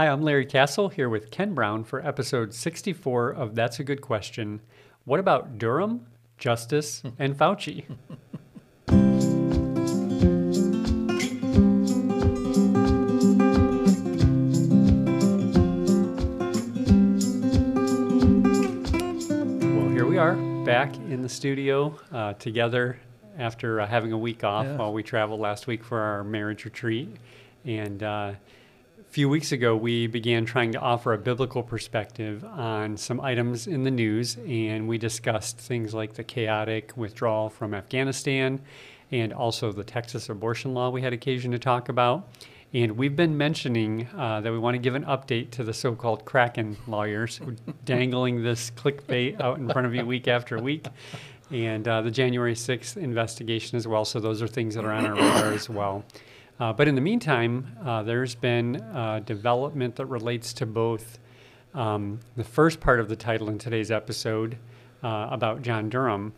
Hi, I'm Larry Castle here with Ken Brown for episode 64 of That's a Good Question. What about Durham, Justice, and Fauci? well, here we are back in the studio uh, together after uh, having a week off Yeah. while we traveled last week for our marriage retreat. And uh, few weeks ago, we began trying to offer a biblical perspective on some items in the news, and we discussed things like the chaotic withdrawal from Afghanistan and also the Texas abortion law we had occasion to talk about. And we've been mentioning uh, that we want to give an update to the so called Kraken lawyers dangling this clickbait out in front of you week after week. And uh, the January 6th investigation as well. So, those are things that are on our radar as well. Uh, but in the meantime, uh, there's been uh, development that relates to both um, the first part of the title in today's episode uh, about John Durham.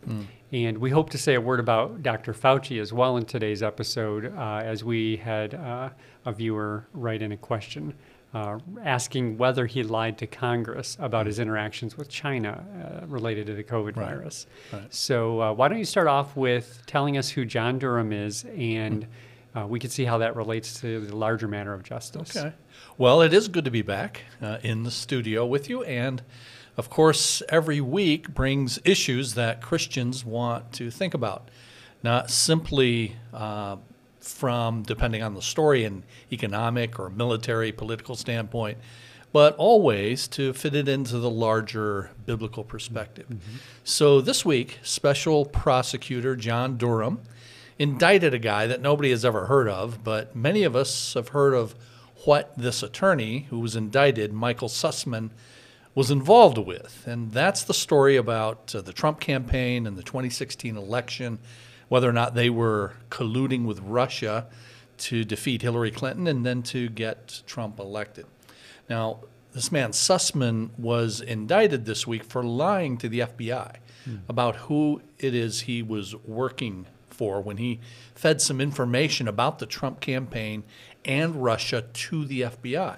And we hope to say a word about Dr. Fauci as well in today's episode, uh, as we had uh, a viewer write in a question uh, asking whether he lied to Congress about his interactions with China uh, related to the COVID Right. virus. Right. So, uh, why don't you start off with telling us who John Durham is, and uh, we can see how that relates to the larger matter of justice. Okay. Well, it is good to be back uh, in the studio with you. And of course, every week brings issues that Christians want to think about, not simply uh, from, depending on the story, an economic or military, political standpoint, but always to fit it into the larger biblical perspective. So this week, special prosecutor John Durham indicted a guy that nobody has ever heard of, but many of us have heard of what this attorney who was indicted, Michael Sussmann, was involved with. And that's the story about uh, the Trump campaign and the 2016 election, whether or not they were colluding with Russia to defeat Hillary Clinton and then to get Trump elected. Now, this man Sussmann was indicted this week for lying to the FBI about who it is he was working for when he fed some information about the Trump campaign and Russia to the FBI.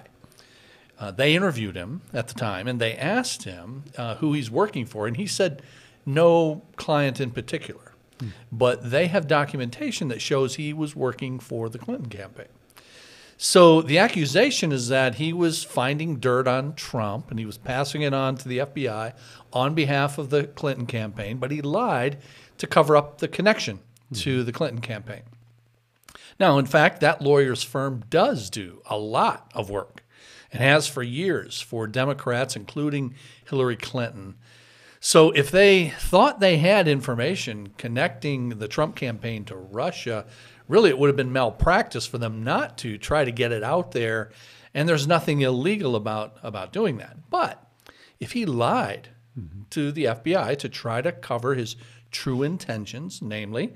Uh, they interviewed him at the time and they asked him uh, who he's working for, and he said no client in particular. But they have documentation that shows he was working for the Clinton campaign. So the accusation is that he was finding dirt on Trump and he was passing it on to the FBI on behalf of the Clinton campaign, but he lied to cover up the connection to the Clinton campaign. Now, in fact, that lawyer's firm does do a lot of work and has for years for Democrats, including Hillary Clinton. So if they thought they had information connecting the Trump campaign to Russia, really it would have been malpractice for them not to try to get it out there. And there's nothing illegal about, about doing that. But if he lied mm-hmm. to the FBI to try to cover his true intentions, namely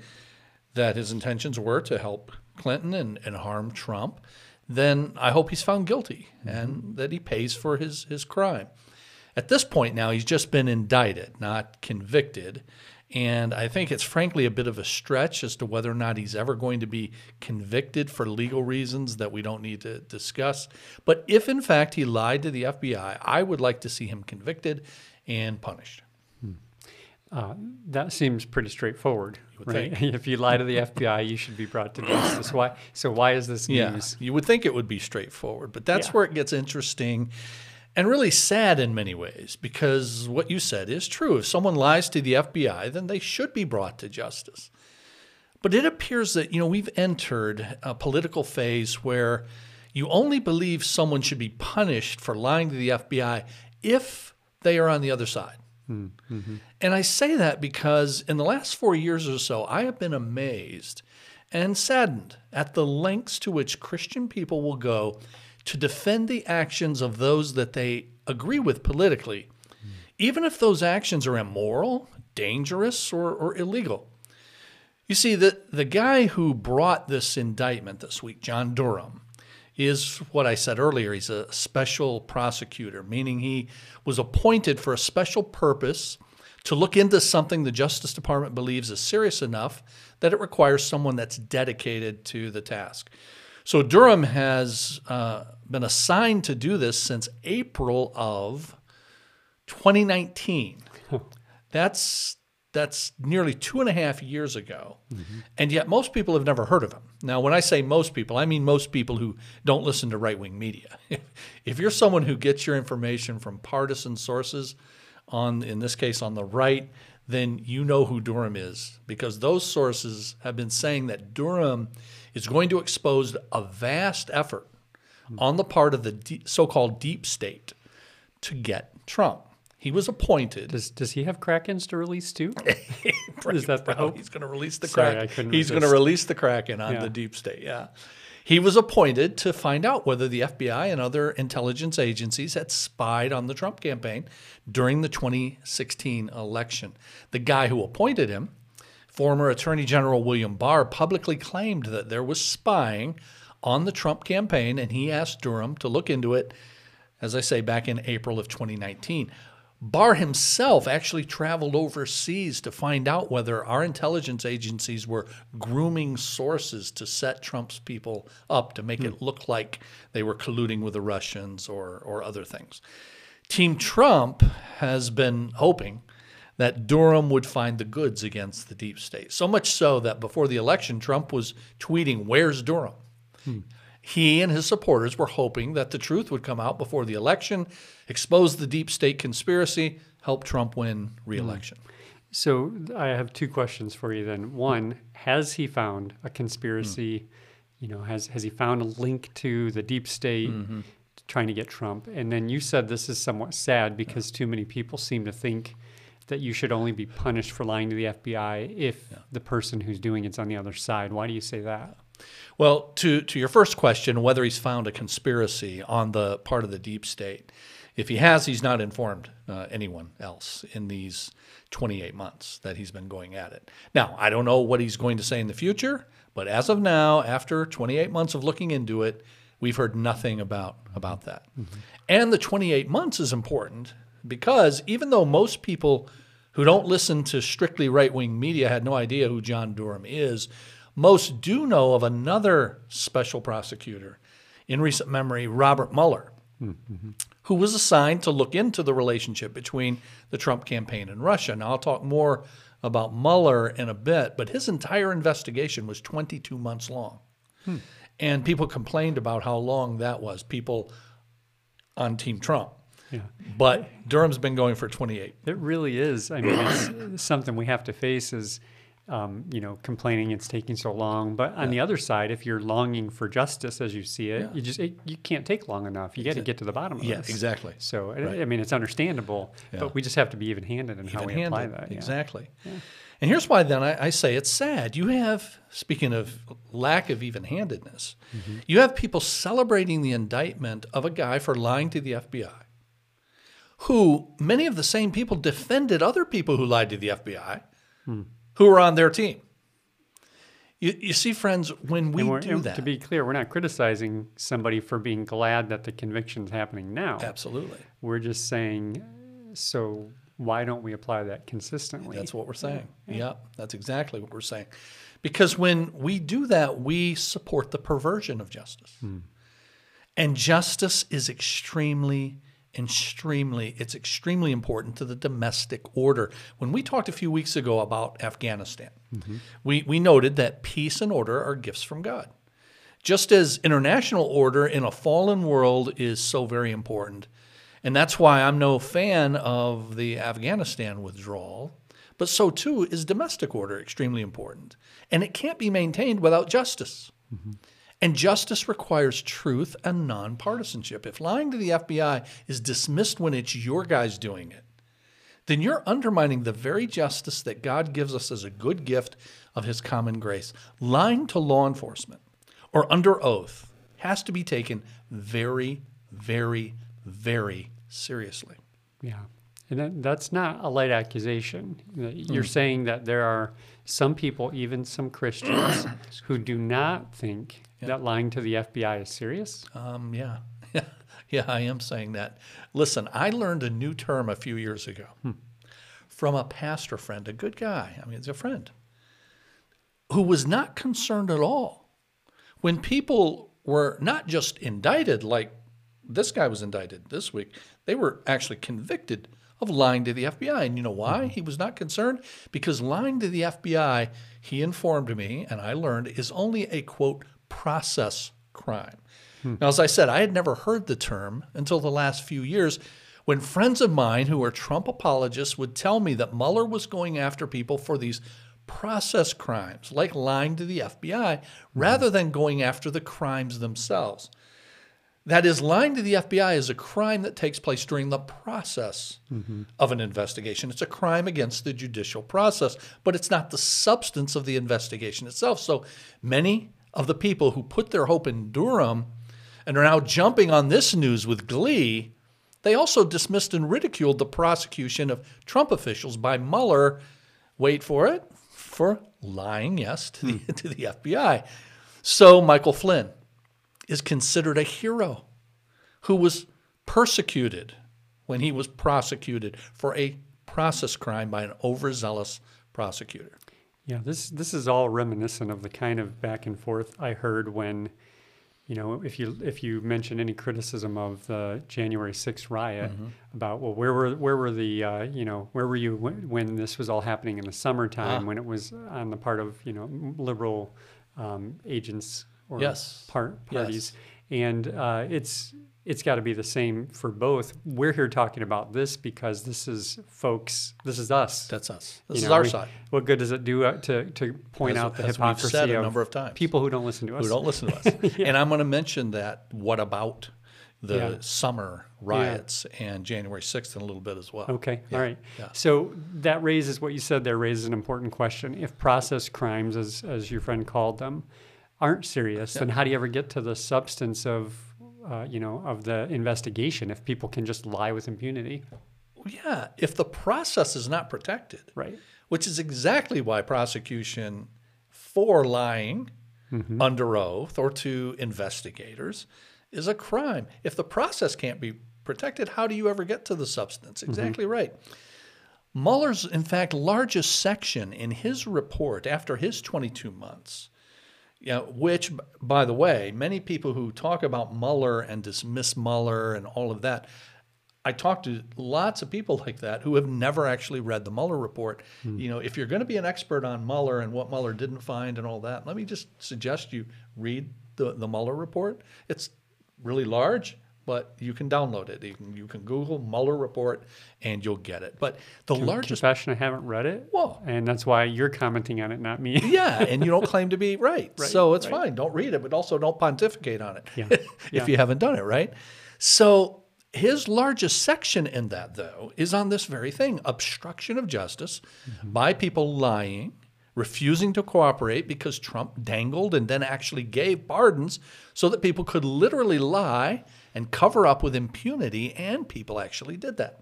that his intentions were to help Clinton and, and harm Trump, then I hope he's found guilty mm-hmm. and that he pays for his, his crime. At this point now, he's just been indicted, not convicted. And I think it's frankly a bit of a stretch as to whether or not he's ever going to be convicted for legal reasons that we don't need to discuss. But if in fact he lied to the FBI, I would like to see him convicted and punished. Uh, that seems pretty straightforward, would right? if you lie to the FBI, you should be brought to justice. Why? So why is this Yeah, news? you would think it would be straightforward, but that's Yeah. where it gets interesting and really sad in many ways because what you said is true. If someone lies to the FBI, then they should be brought to justice. But it appears that, you know, we've entered a political phase where you only believe someone should be punished for lying to the FBI if they are on the other side. And I say that because in the last four years or so, I have been amazed and saddened at the lengths to which Christian people will go to defend the actions of those that they agree with politically, even if those actions are immoral, dangerous, or, or illegal. You see, the, the guy who brought this indictment this week, John Durham, is what I said earlier. He's a special prosecutor, meaning he was appointed for a special purpose to look into something the Justice Department believes is serious enough that it requires someone that's dedicated to the task. So Durham has uh, been assigned to do this since April of 2019. That's that's nearly two and a half years ago, and yet most people have never heard of him. Now, when I say most people, I mean most people who don't listen to right wing media. if you're someone who gets your information from partisan sources, on in this case on the right, then you know who Durham is because those sources have been saying that Durham is going to expose a vast effort on the part of the de- so-called deep state to get Trump. He was appointed. Does does he have Krakens to release too? Is that the hope? He's going to release the Sorry, Kraken. I couldn't He's going to release the Kraken on Yeah. the deep state. Yeah. He was appointed to find out whether the FBI and other intelligence agencies had spied on the Trump campaign during the 2016 election. The guy who appointed him, former Attorney General William Barr, publicly claimed that there was spying on the Trump campaign, and he asked Durham to look into it, as I say, back in April of 2019. Barr himself actually traveled overseas to find out whether our intelligence agencies were grooming sources to set Trump's people up to make it hmm. look like they were colluding with the Russians or, or other things. Team Trump has been hoping that Durham would find the goods against the deep state. So much so that before the election, Trump was tweeting, Where's Durham? Hmm. He and his supporters were hoping that the truth would come out before the election, expose the deep state conspiracy, help Trump win reelection. Hmm. So I have two questions for you then. One, has he found a conspiracy? Hmm. You know, has has he found a link to the deep state mm-hmm. trying to get Trump? And then you said this is somewhat sad because too many people seem to think that you should only be punished for lying to the FBI if the person who's doing it's on the other side. Why do you say that? Well, to, to your first question, whether he's found a conspiracy on the part of the deep state, if he has, he's not informed uh, anyone else in these 28 months that he's been going at it. Now, I don't know what he's going to say in the future, but as of now, after 28 months of looking into it, we've heard nothing about, about that. And the 28 months is important because even though most people who don't listen to strictly right wing media had no idea who John Durham is, most do know of another special prosecutor in recent memory, Robert Mueller, who was assigned to look into the relationship between the Trump campaign and Russia. Now, I'll talk more about Mueller in a bit, but his entire investigation was 22 months long. And people complained about how long that was, people on Team Trump. Yeah. But Durham's been going for 28. It really is. I mean, it's something we have to face is, um, you know, complaining it's taking so long. But on the other side, if you're longing for justice as you see it, Yeah. you just it, you can't take long enough. You got to get to the bottom of Yeah, this. exactly. So I- Right. I mean, it's understandable, Yeah. but we just have to be even-handed in how we apply that. yeah. Exactly. And here's why then I, I say it's sad. You have, speaking of lack of even handedness, Mm-hmm. you have people celebrating the indictment of a guy for lying to the FBI, who many of the same people defended other people who lied to the FBI Hmm. Who are on their team. You, you see, friends, when we do that, To be clear, we're not criticizing somebody for being glad that the conviction's happening now. absolutely. We're just saying, so why don't we apply that consistently? That's what we're saying. Yep, that's exactly what we're saying. Because when we do that, we support the perversion of justice. Hmm. And justice is extremely, extremely, it's extremely important to the domestic order. When we talked a few weeks ago about Afghanistan, mm-hmm. we, we noted that peace and order are gifts from God. Just as international order in a fallen world is so very important. And that's why I'm no fan of the Afghanistan withdrawal. But so too is domestic order extremely important. And it can't be maintained without justice. Mm-hmm. And justice requires truth and nonpartisanship. If lying to the FBI is dismissed when it's your guys doing it, then you're undermining the very justice that God gives us as a good gift of His common grace. Lying to law enforcement or under oath has to be taken very, very, very seriously. Yeah. And that's not a light accusation. You're hmm. saying that there are some people, even some Christians, who do not think that lying to the FBI is serious. Um, yeah. yeah, I am saying that. Listen, I learned a new term a few years ago from a pastor friend, a good guy. I mean, he's a friend who was not concerned at all when people were not just indicted like this guy was indicted this week, they were actually convicted of lying to the FBI. And you know why he was not concerned? Because lying to the FBI, he informed me, and I learned, is only a quote, process crime. Hmm. Now, as I said, I had never heard the term until the last few years when friends of mine who are Trump apologists would tell me that Mueller was going after people for these process crimes, like lying to the FBI, hmm. rather than going after the crimes themselves. That is, lying to the FBI is a crime that takes place during the process mm-hmm. of an investigation. It's a crime against the judicial process, but it's not the substance of the investigation itself. So many of the people who put their hope in Durham and are now jumping on this news with glee, they also dismissed and ridiculed the prosecution of Trump officials by Mueller, wait for it, for lying, yes, to the, hmm. to the FBI. So Michael Flynn is considered a hero who was persecuted when he was prosecuted for a process crime by an overzealous prosecutor. Yeah, this this is all reminiscent of the kind of back and forth I heard when, you know, if you if you mention any criticism of the January 6th riot about well, where were where were the uh, you know where were you when, when this was all happening in the summertime Ah. when it was on the part of you know liberal um, agents or Yes. part Yes. parties, and uh, it's it's got to be the same for both. We're here talking about this because this is folks, this is us. That's us. You This is know, our we- side. What good does it do uh, to to point As- out the as we've hypocrisy said a of, number of times. people who don't listen to us? Who don't listen to us. And I'm going to mention that what about the Yeah. summer riots and January 6th in a little bit as well. Okay, Yeah, all right. yeah. So that raises what you said there raises an important question. If process crimes, as as your friend called them, aren't serious, then how do you ever get to the substance of uh, you know of the investigation if people can just lie with impunity? Yeah, if the process is not protected, Right. which is exactly why prosecution for lying Mm-hmm. under oath or to investigators is a crime. If the process can't be protected, how do you ever get to the substance? Mm-hmm. Exactly right. Mueller's, in fact, largest section in his report after his 22 months, yeah, which, by the way, many people who talk about Mueller and dismiss Mueller and all of that, I talk to lots of people like that who have never actually read the Mueller report. Hmm. You know, if you're going to be an expert on Mueller and what Mueller didn't find and all that, let me just suggest you read the, the Mueller report. It's really large, but you can download it. You can, you can Google Mueller report and you'll get it. But the largest, Confession: I haven't read it, Whoa. and that's why you're commenting on it, not me. yeah, and you don't claim to be right. Right, so it's right. fine. Don't read it, but also don't pontificate on it Yeah, if yeah. you haven't done it, right? So his largest section in that, though, is on this very thing obstruction of justice mm-hmm. by people lying, refusing to cooperate because Trump dangled and then actually gave pardons so that people could literally lie and cover up with impunity, and people actually did that.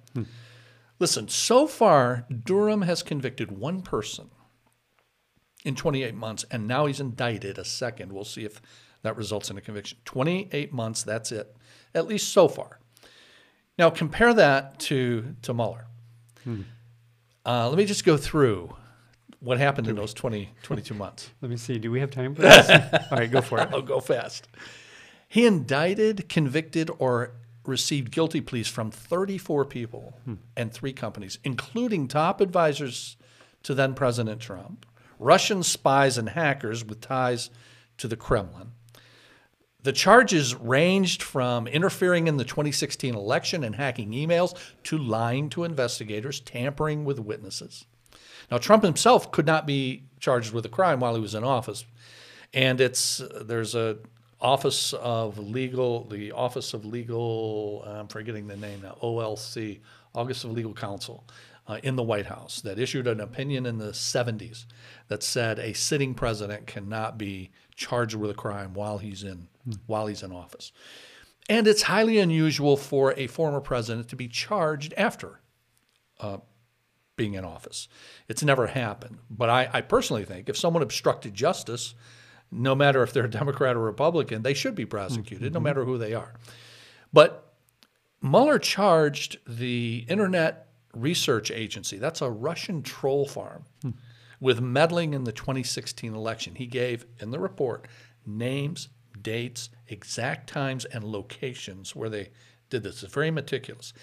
Listen, so far, Durham has convicted one person in 28 months, and now he's indicted a second. We'll see if that results in a conviction. 28 months, that's it, at least so far. Now compare that to to Mueller. Uh, let me just go through what happened in those 20, 22 months. Let me see. Do we have time for this? all right, go for it. I'll go fast. He indicted, convicted, or received guilty pleas from 34 people hmm. and three companies, including top advisors to then President Trump, Russian spies and hackers with ties to the Kremlin. The charges ranged from interfering in the 2016 election and hacking emails to lying to investigators, tampering with witnesses. Now, Trump himself could not be charged with a crime while he was in office, and it's uh, there's a Office of Legal, the Office of Legal, I'm forgetting the name now, OLC, Office of Legal Counsel, uh, in the White House that issued an opinion in the 70s that said a sitting president cannot be charged with a crime while he's in while he's in office. And it's highly unusual for a former president to be charged after uh, being in office. It's never happened. But I, I personally think if someone obstructed justice, no matter if they're a Democrat or Republican, they should be prosecuted, no mm-hmm. matter who they are. But Mueller charged the Internet Research Agency, that's a Russian troll farm, hmm. with meddling in the 2016 election. He gave in the report names, dates, exact times, and locations where they did this. It's very meticulous.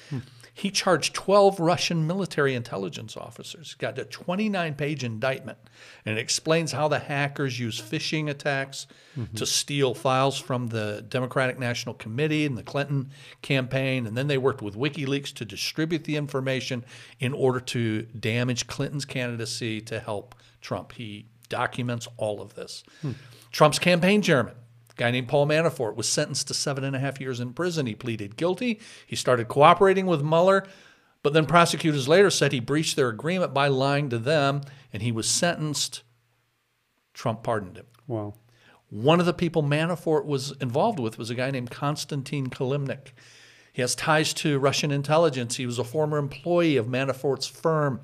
He charged 12 Russian military intelligence officers. Got a 29 page indictment, and it explains how the hackers use phishing attacks to steal files from the Democratic National Committee and the Clinton campaign. And then they worked with WikiLeaks to distribute the information in order to damage Clinton's candidacy to help Trump. He documents all of this. Trump's campaign chairman, guy named Paul Manafort, was sentenced to seven and a half years in prison. He pleaded guilty. He started cooperating with Mueller, but then prosecutors later said he breached their agreement by lying to them, and he was sentenced. Trump pardoned him. Well, One of the people Manafort was involved with was a guy named Konstantin Kilimnik. He has ties to Russian intelligence. He was a former employee of Manafort's firm.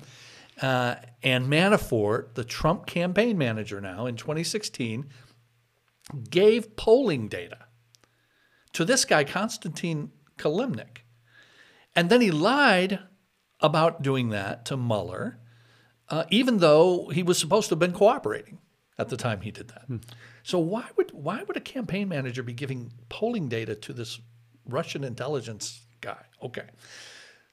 Uh, and Manafort, the Trump campaign manager now in 2016, gave polling data to this guy, Konstantin Kilimnik. And then he lied about doing that to Mueller, uh, even though he was supposed to have been cooperating at the time he did that. So why would why would a campaign manager be giving polling data to this Russian intelligence guy? Okay.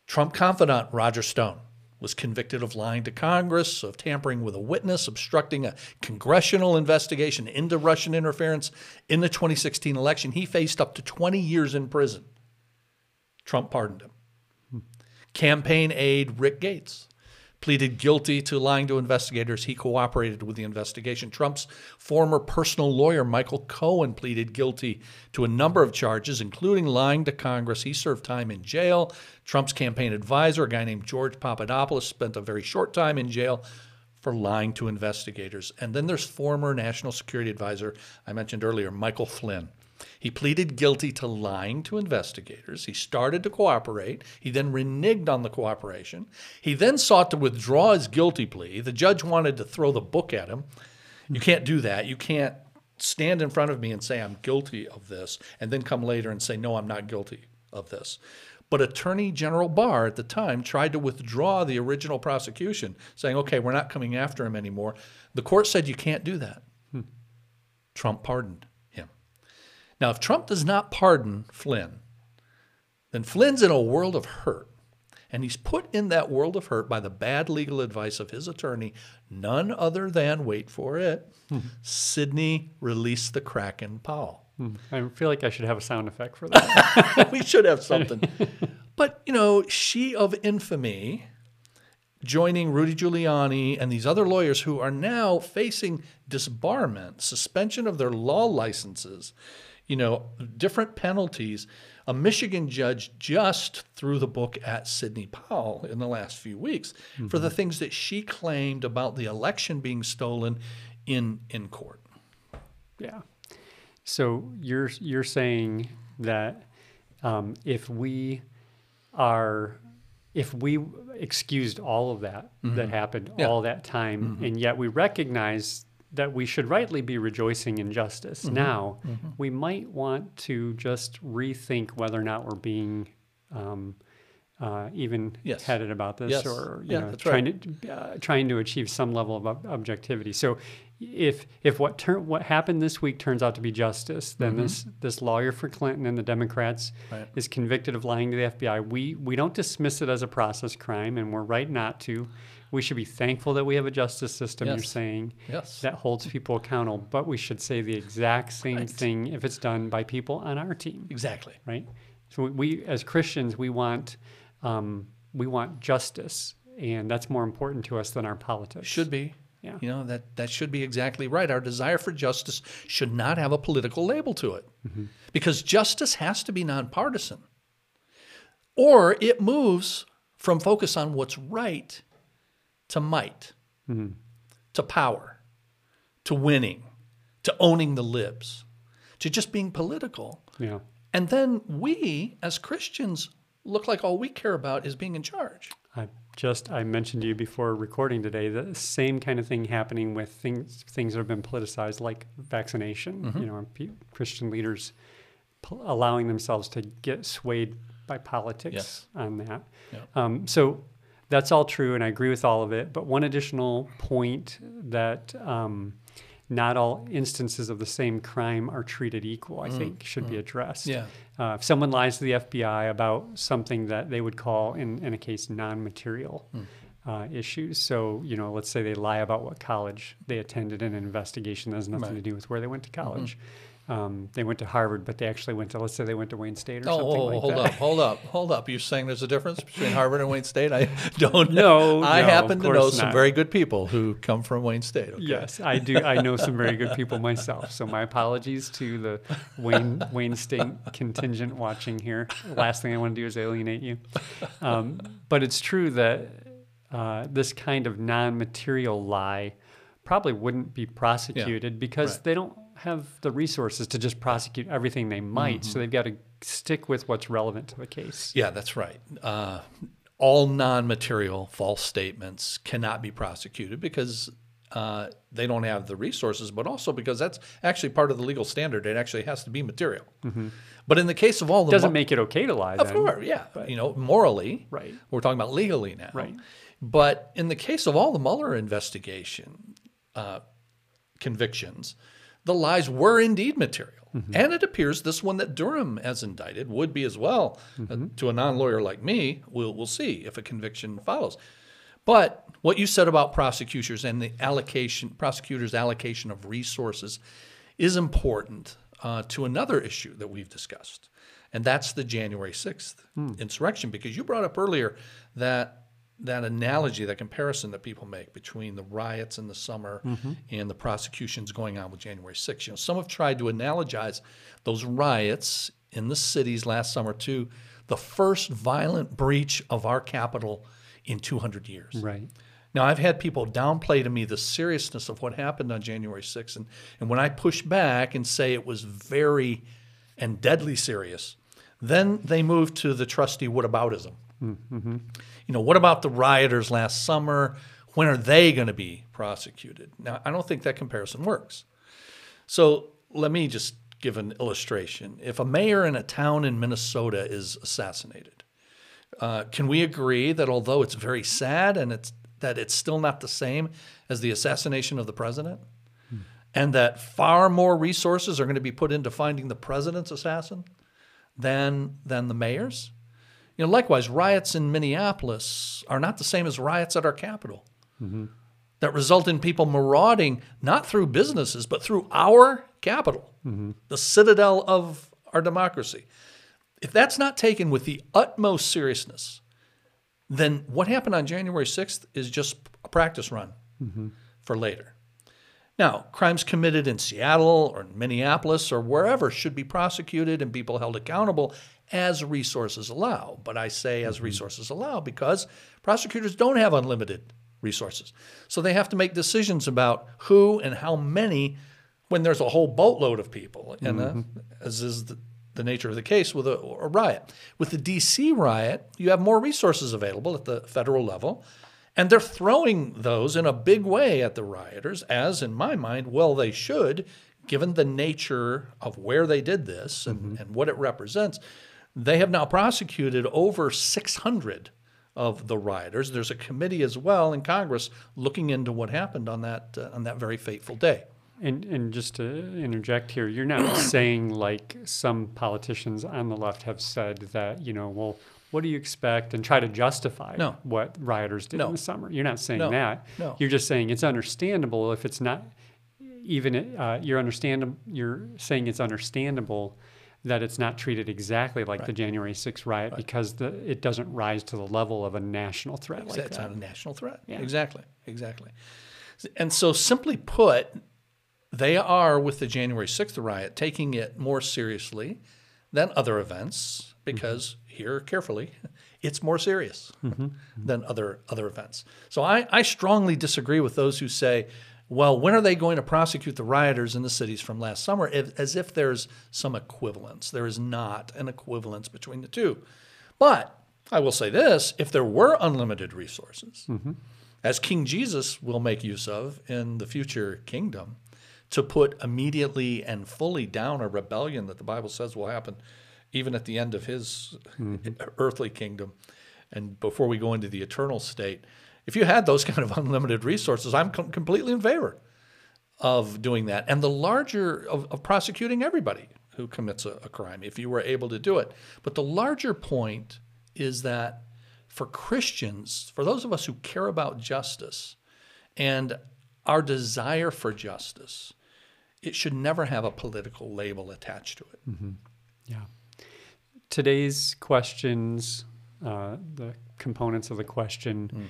Trump confidant Roger Stone was convicted of lying to Congress, of tampering with a witness, obstructing a congressional investigation into Russian interference in the 2016 election. He faced up to 20 years in prison. Trump pardoned him. Hmm. Campaign aide Rick Gates pleaded guilty to lying to investigators. He cooperated with the investigation. Trump's former personal lawyer, Michael Cohen, pleaded guilty to a number of charges, including lying to Congress. He served time in jail. Trump's campaign advisor, a guy named George Papadopoulos, spent a very short time in jail for lying to investigators. And then there's former National Security Advisor, I mentioned earlier, Michael Flynn. He pleaded guilty to lying to investigators. He started to cooperate. He then reneged on the cooperation. He then sought to withdraw his guilty plea. The judge wanted to throw the book at him. You can't do that. You can't stand in front of me and say, I'm guilty of this, and then come later and say, No, I'm not guilty of this. But Attorney General Barr at the time tried to withdraw the original prosecution, saying, Okay, we're not coming after him anymore. The court said, You can't do that. Hmm. Trump pardoned. Now, if Trump does not pardon Flynn, then Flynn's in a world of hurt. And he's put in that world of hurt by the bad legal advice of his attorney, none other than, wait for it, Sidney release the Kraken Powell. hmm, I feel like I should have a sound effect for that. we should have something. But, you know, she of infamy joining Rudy Giuliani and these other lawyers who are now facing disbarment, suspension of their law licenses, you know, different penalties. A Michigan judge just threw the book at Sidney Powell in the last few weeks for the things that she claimed about the election being stolen in in court. Yeah. So you're you're saying that um, if we are if we excused all of that that happened Mm-hmm. Yeah. Mm-hmm. all that time, and yet we recognize that we should rightly be rejoicing in justice Mm-hmm. now, we might want to just rethink whether or not we're being um, uh, even Yes. headed about this, Yes. or you Yeah, know, trying to uh, trying to achieve some level of ob- objectivity. So, if if what tur- what happened this week turns out to be justice, then this this lawyer for Clinton and the Democrats Mm-hmm. Right. is convicted of lying to the FBI. We we don't dismiss it as a process crime, and we're right not to. We should be thankful that we have a justice system. You're saying Yes. that holds people accountable, but we should say the exact same Right. thing if it's done by people on our team Exactly. right? So we, we as Christians, we want um, we want justice, and that's more important to us than our politics. Should be. Yeah. You know, that, that should be exactly right. Our desire for justice should not have a political label to it because justice has to be nonpartisan. Or it moves from focus on what's right to might, to power, to winning, to owning the libs, to just being political. Yeah. And then we, as Christians, look like all we care about is being in charge. I just I mentioned to you before recording today the same kind of thing happening with things things that have been politicized, like vaccination. You know, Christian leaders pol- allowing themselves to get swayed by politics Yes. on that. Yeah. Um, so that's all true, and I agree with all of it. But one additional point that um, not all instances of the same crime are treated equal. I think should be addressed. Yeah. Uh, if someone lies to the FBI about something that they would call, in, in a case, non-material uh, issues. So, you know, let's say they lie about what college they attended in an investigation that has nothing to do with where they went to college. Um, they went to Harvard, but they actually went to, let's say they went to Wayne State or Oh, something oh, like hold that. up, hold up, hold up. You're saying there's a difference between Harvard and Wayne State? I don't No, I no, happen to know course some very good people who come from Wayne State. Okay? Yes, I do. I know some very good people myself. So my apologies to the Wayne Wayne State contingent watching here. Last thing I want to do is alienate you. Um, but it's true that uh, this kind of non-material lie probably wouldn't be prosecuted because right. they don't have the resources to just prosecute everything they might. So they've got to stick with what's relevant to the case. Yeah, that's right. Uh, all non-material false statements cannot be prosecuted because uh, they don't have the resources, but also because that's actually part of the legal standard. It actually has to be material. But in the case of all the Doesn't mo- make it okay to lie. Of then. course, yeah. You know, morally, Right. We're talking about legally now, Right. But in the case of all the Mueller investigation uh, convictions, the lies were indeed material, and it appears this one that Durham has indicted would be as well. Uh, to a non-lawyer like me, we'll we'll see if a conviction follows. But what you said about prosecutors and the allocation, prosecutors' allocation of resources, is important uh, to another issue that we've discussed, and that's the January sixth insurrection. Because you brought up earlier that that analogy, that comparison that people make between the riots in the summer mm-hmm. and the prosecutions going on with January sixth. You know, some have tried to analogize those riots in the cities last summer to the first violent breach of our Capitol in 200 years. Right. Now, I've had people downplay to me the seriousness of what happened on January 6th. And, and when I push back and say it was very and deadly serious, then they move to the trusty whataboutism. You know, what about the rioters last summer? When are they going to be prosecuted? Now, I don't think that comparison works. So let me just give an illustration. If a mayor in a town in Minnesota is assassinated, uh, can we agree that although it's very sad and it's that it's still not the same as the assassination of the president, and that far more resources are going to be put into finding the president's assassin than than the mayor's? You know, likewise, riots in Minneapolis are not the same as riots at our Capitol mm-hmm. that result in people marauding not through businesses but through our Capitol, mm-hmm. the citadel of our democracy. If that's not taken with the utmost seriousness, then what happened on January 6th is just a practice run mm-hmm. for later. Now, crimes committed in Seattle or Minneapolis or wherever should be prosecuted and people held accountable as resources allow. But I say as mm-hmm. resources allow because prosecutors don't have unlimited resources. So they have to make decisions about who and how many when there's a whole boatload of people, and uh, mm-hmm. as is the, the nature of the case with a, a riot. With the DC riot, you have more resources available at the federal level, and they're throwing those in a big way at the rioters, as in my mind, well, they should, given the nature of where they did this and, mm-hmm. and what it represents. They have now prosecuted over 600 of the rioters. There's a committee as well in Congress looking into what happened on that uh, on that very fateful day. And, and just to interject here, you're not saying like some politicians on the left have said that, you know, well, what do you expect and try to justify No. what rioters did No. in the summer. You're not saying No. that. No. You're just saying it's understandable if it's not even uh, you're understand you're saying it's understandable that it's not treated exactly like the January 6th riot because the, it doesn't rise to the level of a national threat like it's that. not a national threat. Yeah. Exactly, exactly. And so, simply put, they are with the January 6th riot taking it more seriously than other events because mm-hmm. here carefully, it's more serious mm-hmm. than other other events. So I, I strongly disagree with those who say, well, when are they going to prosecute the rioters in the cities from last summer? If, as if there's some equivalence. There is not an equivalence between the two. But I will say this if there were unlimited resources, mm-hmm. as King Jesus will make use of in the future kingdom, to put immediately and fully down a rebellion that the Bible says will happen even at the end of his mm-hmm. earthly kingdom and before we go into the eternal state. If you had those kind of unlimited resources, I'm com- completely in favor of doing that, and the larger of, of prosecuting everybody who commits a, a crime if you were able to do it. But the larger point is that for Christians, for those of us who care about justice and our desire for justice, it should never have a political label attached to it. Yeah. Today's questions, uh, the components of the question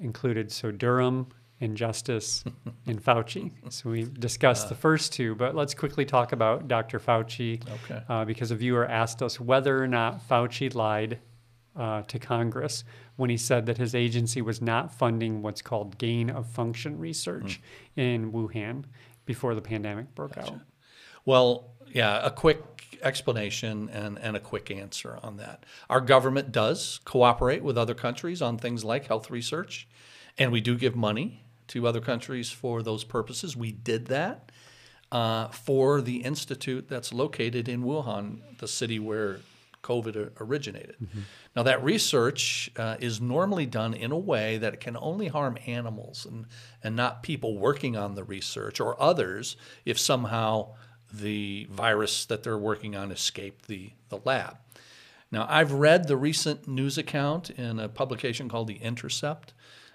included so Durham, injustice, and Fauci. So we discussed the first two, but let's quickly talk about Dr. Fauci Okay. uh, because a viewer asked us whether or not Fauci lied uh, to Congress when he said that his agency was not funding what's called gain of function research in Wuhan before the pandemic broke out. Well, yeah, a quick explanation and, and a quick answer on that. Our government does cooperate with other countries on things like health research, and we do give money to other countries for those purposes. We did that uh, for the institute that's located in Wuhan, the city where COVID originated. Now, that research uh, is normally done in a way that it can only harm animals and, and not people working on the research or others if somehow the virus that they're working on escaped the, the lab. Now, I've read the recent news account in a publication called The Intercept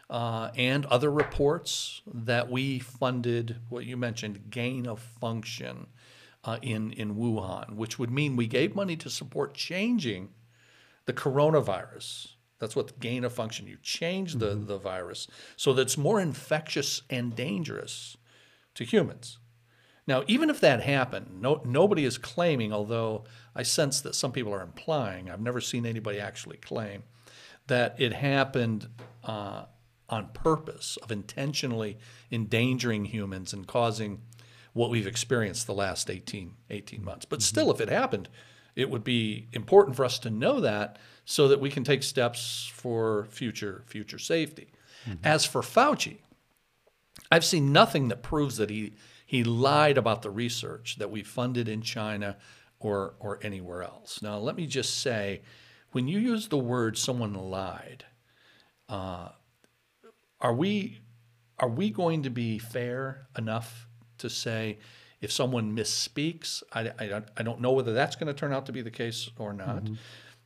uh, and other reports that we funded what you mentioned gain of function uh, in, in Wuhan, which would mean we gave money to support changing the coronavirus. That's what gain of function. You change the, the virus so that it's more infectious and dangerous to humans. Now, even if that happened, no, nobody is claiming, although I sense that some people are implying, I've never seen anybody actually claim, that it happened uh, on purpose, of intentionally endangering humans and causing what we've experienced the last 18, 18 months. But still, if it happened, it would be important for us to know that so that we can take steps for future future safety. As for Fauci, I've seen nothing that proves that he he lied about the research that we funded in China or or anywhere else. Now, let me just say, when you use the word "someone lied," uh, are we are we going to be fair enough to say if someone misspeaks? I, I, I don't know whether that's going to turn out to be the case or not,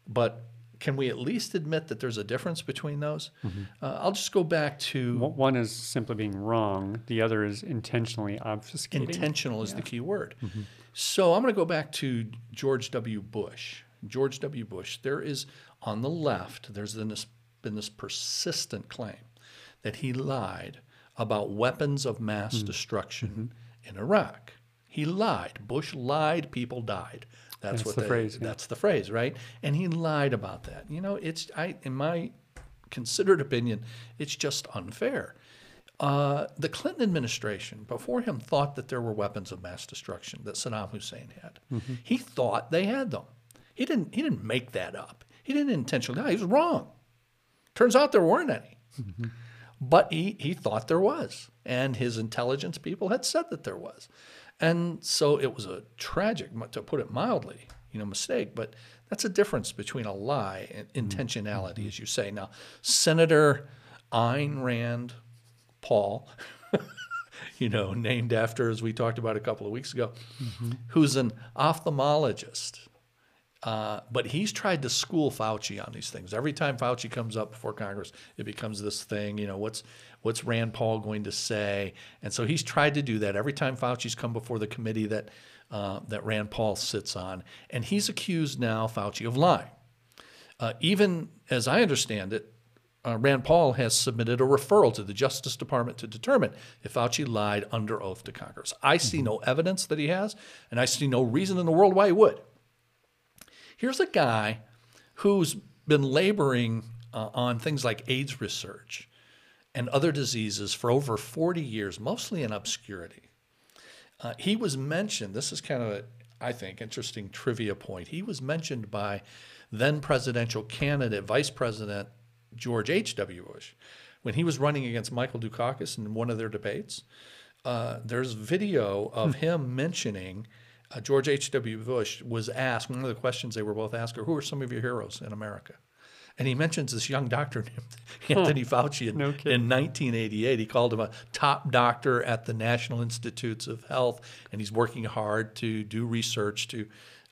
but can we at least admit that there's a difference between those? Mm-hmm. Uh, I'll just go back to One one is simply being wrong. The other is intentionally obfuscating. intentional is the key word. Mm-hmm. So I'm going to go back to George W. Bush. George W. Bush, there is on the left, there's been this, been this persistent claim that he lied about weapons of mass mm. destruction mm-hmm. in Iraq. He lied. Bush lied, people died. That's, That's what the they, phrase, yeah. That's the phrase, right? And he lied about that. You know, it's I in my considered opinion, it's just unfair. Uh, the Clinton administration, before him, thought that there were weapons of mass destruction that Saddam Hussein had. He thought they had them. He didn't. He didn't make that up. He didn't intentionally. lie. He was wrong. Turns out there weren't any. But he, he thought there was, and his intelligence people had said that there was, and so it was a tragic, to put it mildly, you know, mistake. But that's a difference between a lie and mm-hmm. intentionality, mm-hmm. as you say. Now, Senator Ayn Rand Paul, you know, named after, as we talked about a couple of weeks ago, mm-hmm. who's an ophthalmologist. Uh, but he's tried to school Fauci on these things. Every time Fauci comes up before Congress, it becomes this thing. You know, what's what's Rand Paul going to say? And so he's tried to do that every time Fauci's come before the committee that uh, that Rand Paul sits on, and he's accused now Fauci of lying. Uh, even as I understand it, uh, Rand Paul has submitted a referral to the Justice Department to determine if Fauci lied under oath to Congress. I see no evidence that he has, and I see no reason in the world why he would. Here's a guy who's been laboring uh, on things like AIDS research and other diseases for over 40 years, mostly in obscurity. Uh, he was mentioned, this is kind of, a, I think, interesting trivia point. He was mentioned by then presidential candidate, Vice President George H.W. Bush, when he was running against Michael Dukakis in one of their debates. Uh, there's video of him mentioning uh, George H.W. Bush was asked, one of the questions they were both asked are, Who are some of your heroes in America? And he mentions this young doctor named Anthony Fauci in, No in 1988. He called him a top doctor at the National Institutes of Health, and he's working hard to do research to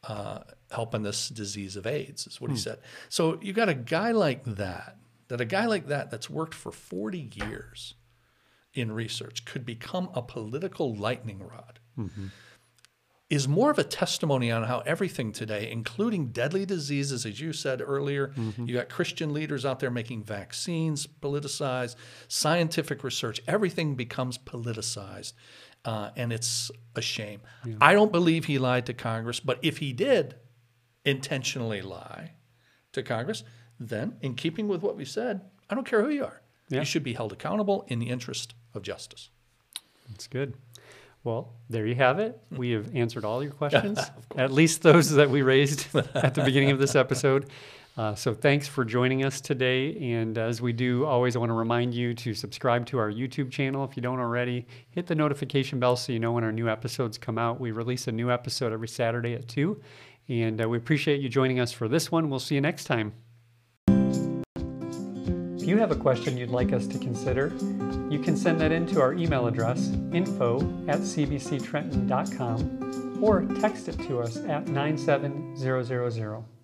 uh, help in this disease of AIDS, is what he said. So you got a guy like that, that a guy like that that's worked for 40 years in research could become a political lightning rod is more of a testimony on how everything today, including deadly diseases, as you said earlier, you got Christian leaders out there making vaccines politicized, scientific research, everything becomes politicized. Uh, and it's a shame. I don't believe he lied to Congress, but if he did intentionally lie to Congress, then in keeping with what we said, I don't care who you are. Yeah. You should be held accountable in the interest of justice. That's good. Well, there you have it. We have answered all your questions, at least those that we raised at the beginning of this episode. Uh, so thanks for joining us today. And as we do, always I want to remind you to subscribe to our YouTube channel if you don't already. Hit the notification bell so you know when our new episodes come out. We release a new episode every Saturday at 2. And uh, we appreciate you joining us for this one. We'll see you next time. If you have a question you'd like us to consider, you can send that in to our email address, info at cbctrenton.com, or text it to us at 97000.